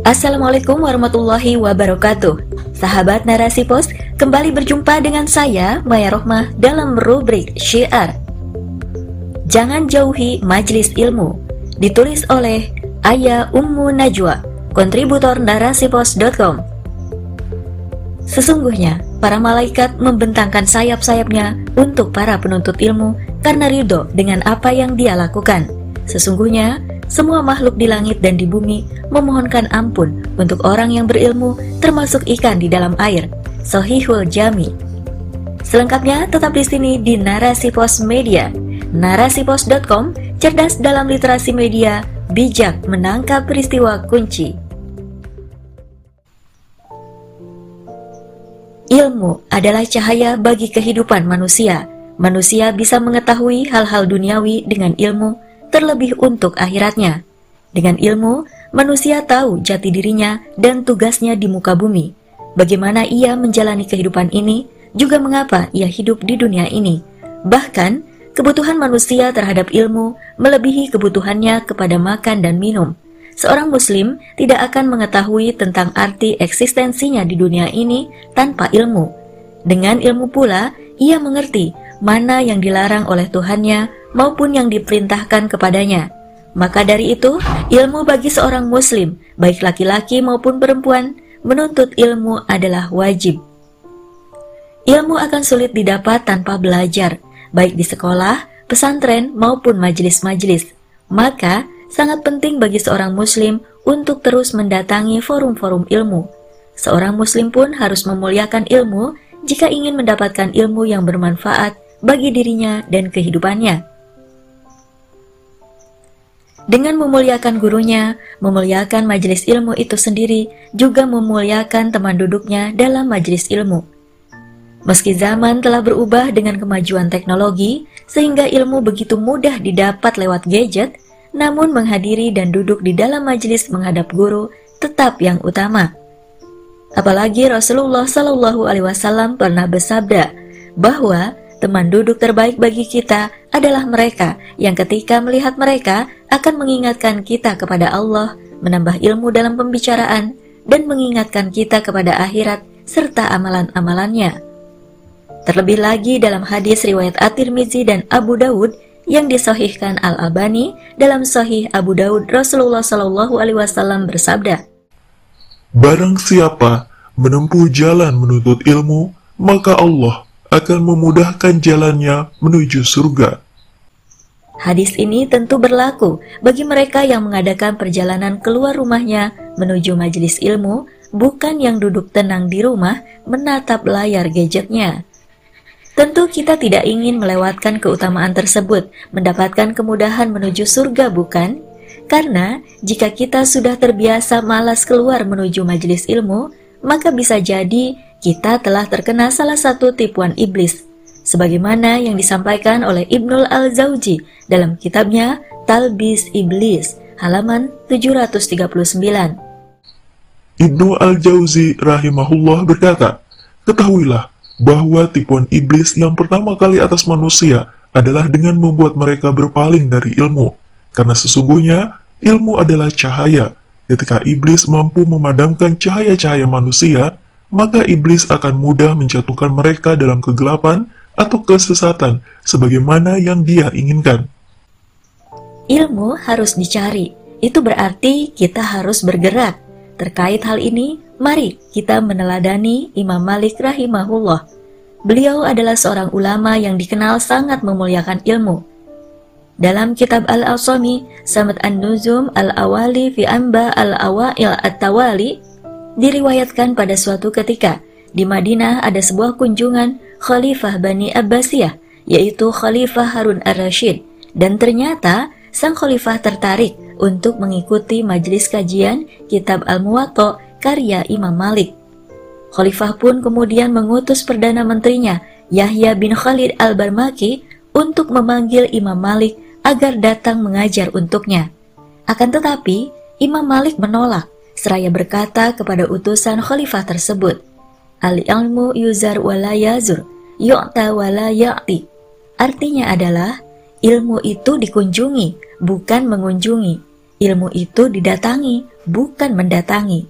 Assalamualaikum warahmatullahi wabarakatuh. Sahabat Narasi Pos, kembali berjumpa dengan saya, Maya Rohmah, dalam rubrik Syiar. Jangan jauhi Majlis Ilmu. Ditulis oleh Ayah Ummu Najwa, kontributor narasipos.com Sesungguhnya, para malaikat membentangkan sayap-sayapnya untuk para penuntut ilmu karena ridho dengan apa yang dia lakukan. Sesungguhnya, semua makhluk di langit dan di bumi memohonkan ampun untuk orang yang berilmu, termasuk ikan di dalam air. Sohihul Jami. Selengkapnya tetap di sini di Narasi Pos Media. Narasipos.com cerdas dalam literasi media, bijak menangkap peristiwa kunci. Ilmu adalah cahaya bagi kehidupan manusia. Manusia bisa mengetahui hal-hal duniawi dengan ilmu terlebih untuk akhiratnya. Dengan ilmu, manusia tahu jati dirinya dan tugasnya di muka bumi. Bagaimana ia menjalani kehidupan ini, juga mengapa ia hidup di dunia ini. Bahkan, kebutuhan manusia terhadap ilmu melebihi kebutuhannya kepada makan dan minum. Seorang muslim tidak akan mengetahui tentang arti eksistensinya di dunia ini tanpa ilmu. Dengan ilmu pula, ia mengerti mana yang dilarang oleh Tuhannya maupun yang diperintahkan kepadanya. Maka dari itu, ilmu bagi seorang muslim, baik laki-laki maupun perempuan, menuntut ilmu adalah wajib. Ilmu akan sulit didapat tanpa belajar, baik di sekolah, pesantren, maupun majelis-majelis. Maka, sangat penting bagi seorang muslim untuk terus mendatangi forum-forum ilmu. Seorang muslim pun harus memuliakan ilmu jika ingin mendapatkan ilmu yang bermanfaat bagi dirinya dan kehidupannya. Dengan memuliakan gurunya, memuliakan majelis ilmu itu sendiri juga memuliakan teman duduknya dalam majelis ilmu. Meski zaman telah berubah dengan kemajuan teknologi, sehingga ilmu begitu mudah didapat lewat gadget, namun menghadiri dan duduk di dalam majelis menghadap guru tetap yang utama. Apalagi Rasulullah Shallallahu Alaihi Wasallam pernah bersabda bahwa Teman duduk terbaik bagi kita adalah mereka yang ketika melihat mereka akan mengingatkan kita kepada Allah, menambah ilmu dalam pembicaraan, dan mengingatkan kita kepada akhirat serta amalan-amalannya. Terlebih lagi dalam hadis riwayat At-Tirmizi dan Abu Dawud yang disahihkan Al-Albani dalam Sahih Abu Dawud Rasulullah Shallallahu Alaihi Wasallam bersabda, Barang siapa menempuh jalan menuntut ilmu, maka Allah akan memudahkan jalannya menuju surga. Hadis ini tentu berlaku bagi mereka yang mengadakan perjalanan keluar rumahnya menuju majelis ilmu, bukan yang duduk tenang di rumah menatap layar gadgetnya. Tentu kita tidak ingin melewatkan keutamaan tersebut, mendapatkan kemudahan menuju surga bukan? Karena jika kita sudah terbiasa malas keluar menuju majelis ilmu, maka bisa jadi kita telah terkena salah satu tipuan iblis, sebagaimana yang disampaikan oleh Ibnul Al-Zawji dalam kitabnya Talbis Iblis, halaman 739. Ibnu Al-Jauzi rahimahullah berkata, Ketahuilah bahwa tipuan iblis yang pertama kali atas manusia adalah dengan membuat mereka berpaling dari ilmu, karena sesungguhnya ilmu adalah cahaya. Ketika iblis mampu memadamkan cahaya-cahaya manusia, maka iblis akan mudah menjatuhkan mereka dalam kegelapan atau kesesatan sebagaimana yang dia inginkan. Ilmu harus dicari, itu berarti kita harus bergerak. Terkait hal ini, mari kita meneladani Imam Malik rahimahullah. Beliau adalah seorang ulama yang dikenal sangat memuliakan ilmu. Dalam kitab Al-Asami, Samad An-Nuzum Al-Awali fi Amba Al-Awail At-Tawali, Diriwayatkan pada suatu ketika, di Madinah ada sebuah kunjungan Khalifah Bani Abbasiyah, yaitu Khalifah Harun ar-Rashid, dan ternyata sang khalifah tertarik untuk mengikuti majelis kajian kitab Al-Muwatta karya Imam Malik. Khalifah pun kemudian mengutus Perdana Menterinya, Yahya bin Khalid al-Barmaki, untuk memanggil Imam Malik agar datang mengajar untuknya. Akan tetapi, Imam Malik menolak seraya berkata kepada utusan khalifah tersebut, Al-ilmu yuzar wala yazur, yu'ta wala ya'ti. Artinya adalah, ilmu itu dikunjungi, bukan mengunjungi. ilmu itu didatangi, bukan mendatangi.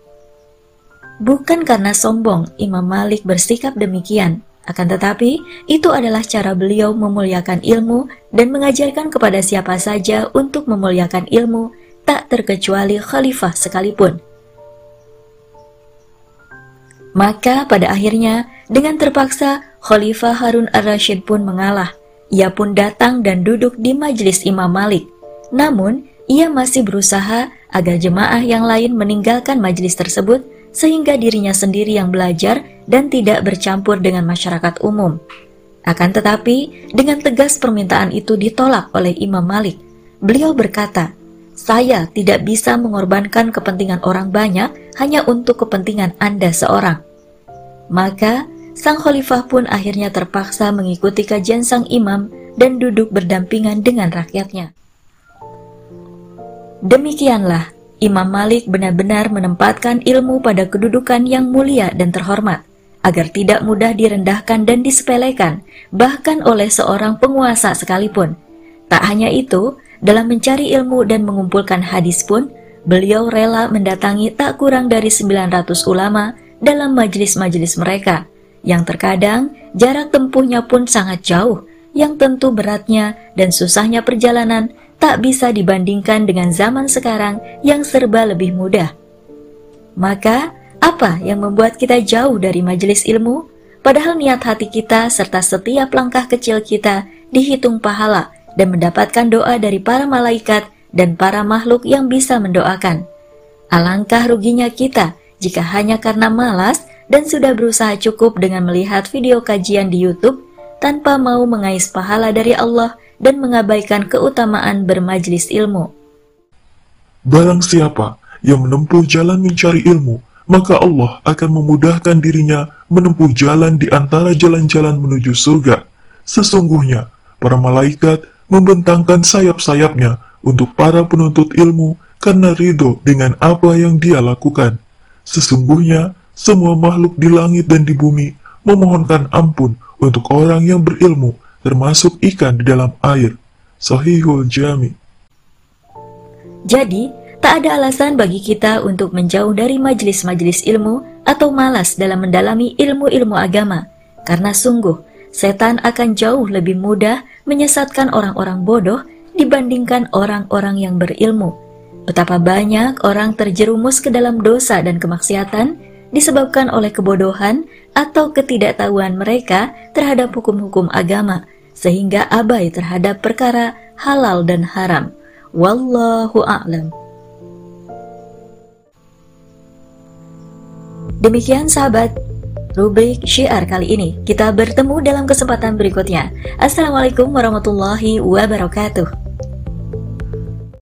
Bukan karena sombong Imam Malik bersikap demikian, akan tetapi itu adalah cara beliau memuliakan ilmu dan mengajarkan kepada siapa saja untuk memuliakan ilmu, tak terkecuali khalifah sekalipun. Maka pada akhirnya, dengan terpaksa, Khalifah Harun ar-Rashid pun mengalah. Ia pun datang dan duduk di majelis Imam Malik. Namun, ia masih berusaha agar jemaah yang lain meninggalkan majelis tersebut sehingga dirinya sendiri yang belajar dan tidak bercampur dengan masyarakat umum. Akan tetapi, dengan tegas permintaan itu ditolak oleh Imam Malik. Beliau berkata, "Saya tidak bisa mengorbankan kepentingan orang banyak hanya untuk kepentingan Anda seorang." Maka, sang khalifah pun akhirnya terpaksa mengikuti kajian sang imam dan duduk berdampingan dengan rakyatnya. Demikianlah, Imam Malik benar-benar menempatkan ilmu pada kedudukan yang mulia dan terhormat, agar tidak mudah direndahkan dan disepelekan, bahkan oleh seorang penguasa sekalipun. Tak hanya itu, dalam mencari ilmu dan mengumpulkan hadis pun, beliau rela mendatangi tak kurang dari 900 ulama dalam majelis-majelis mereka, yang terkadang jarak tempuhnya pun sangat jauh, yang tentu beratnya dan susahnya perjalanan tak bisa dibandingkan dengan zaman sekarang yang serba lebih mudah. Maka, apa yang membuat kita jauh dari majelis ilmu? Padahal niat hati kita serta setiap langkah kecil kita dihitung pahala dan mendapatkan doa dari para malaikat dan para makhluk yang bisa mendoakan. Alangkah ruginya kita jika hanya karena malas dan sudah berusaha cukup dengan melihat video kajian di YouTube tanpa mau mengais pahala dari Allah dan mengabaikan keutamaan bermajlis ilmu. Barang siapa yang menempuh jalan mencari ilmu, maka Allah akan memudahkan dirinya menempuh jalan di antara jalan-jalan menuju surga. Sesungguhnya, para malaikat membentangkan sayap-sayapnya untuk para penuntut ilmu karena ridho dengan apa yang dia lakukan. Sesungguhnya, semua makhluk di langit dan di bumi memohonkan ampun untuk orang yang berilmu termasuk ikan di dalam air. Sahihul Jami. Jadi, tak ada alasan bagi kita untuk menjauh dari majelis-majelis ilmu atau malas dalam mendalami ilmu-ilmu agama, karena sungguh setan akan jauh lebih mudah menyesatkan orang-orang bodoh dibandingkan orang-orang yang berilmu. Betapa banyak orang terjerumus ke dalam dosa dan kemaksiatan disebabkan oleh kebodohan atau ketidaktahuan mereka terhadap hukum-hukum agama, sehingga abai terhadap perkara halal dan haram. Wallahu a'lam. Demikian sahabat, rubrik syiar kali ini. Kita bertemu dalam kesempatan berikutnya. Assalamualaikum warahmatullahi wabarakatuh.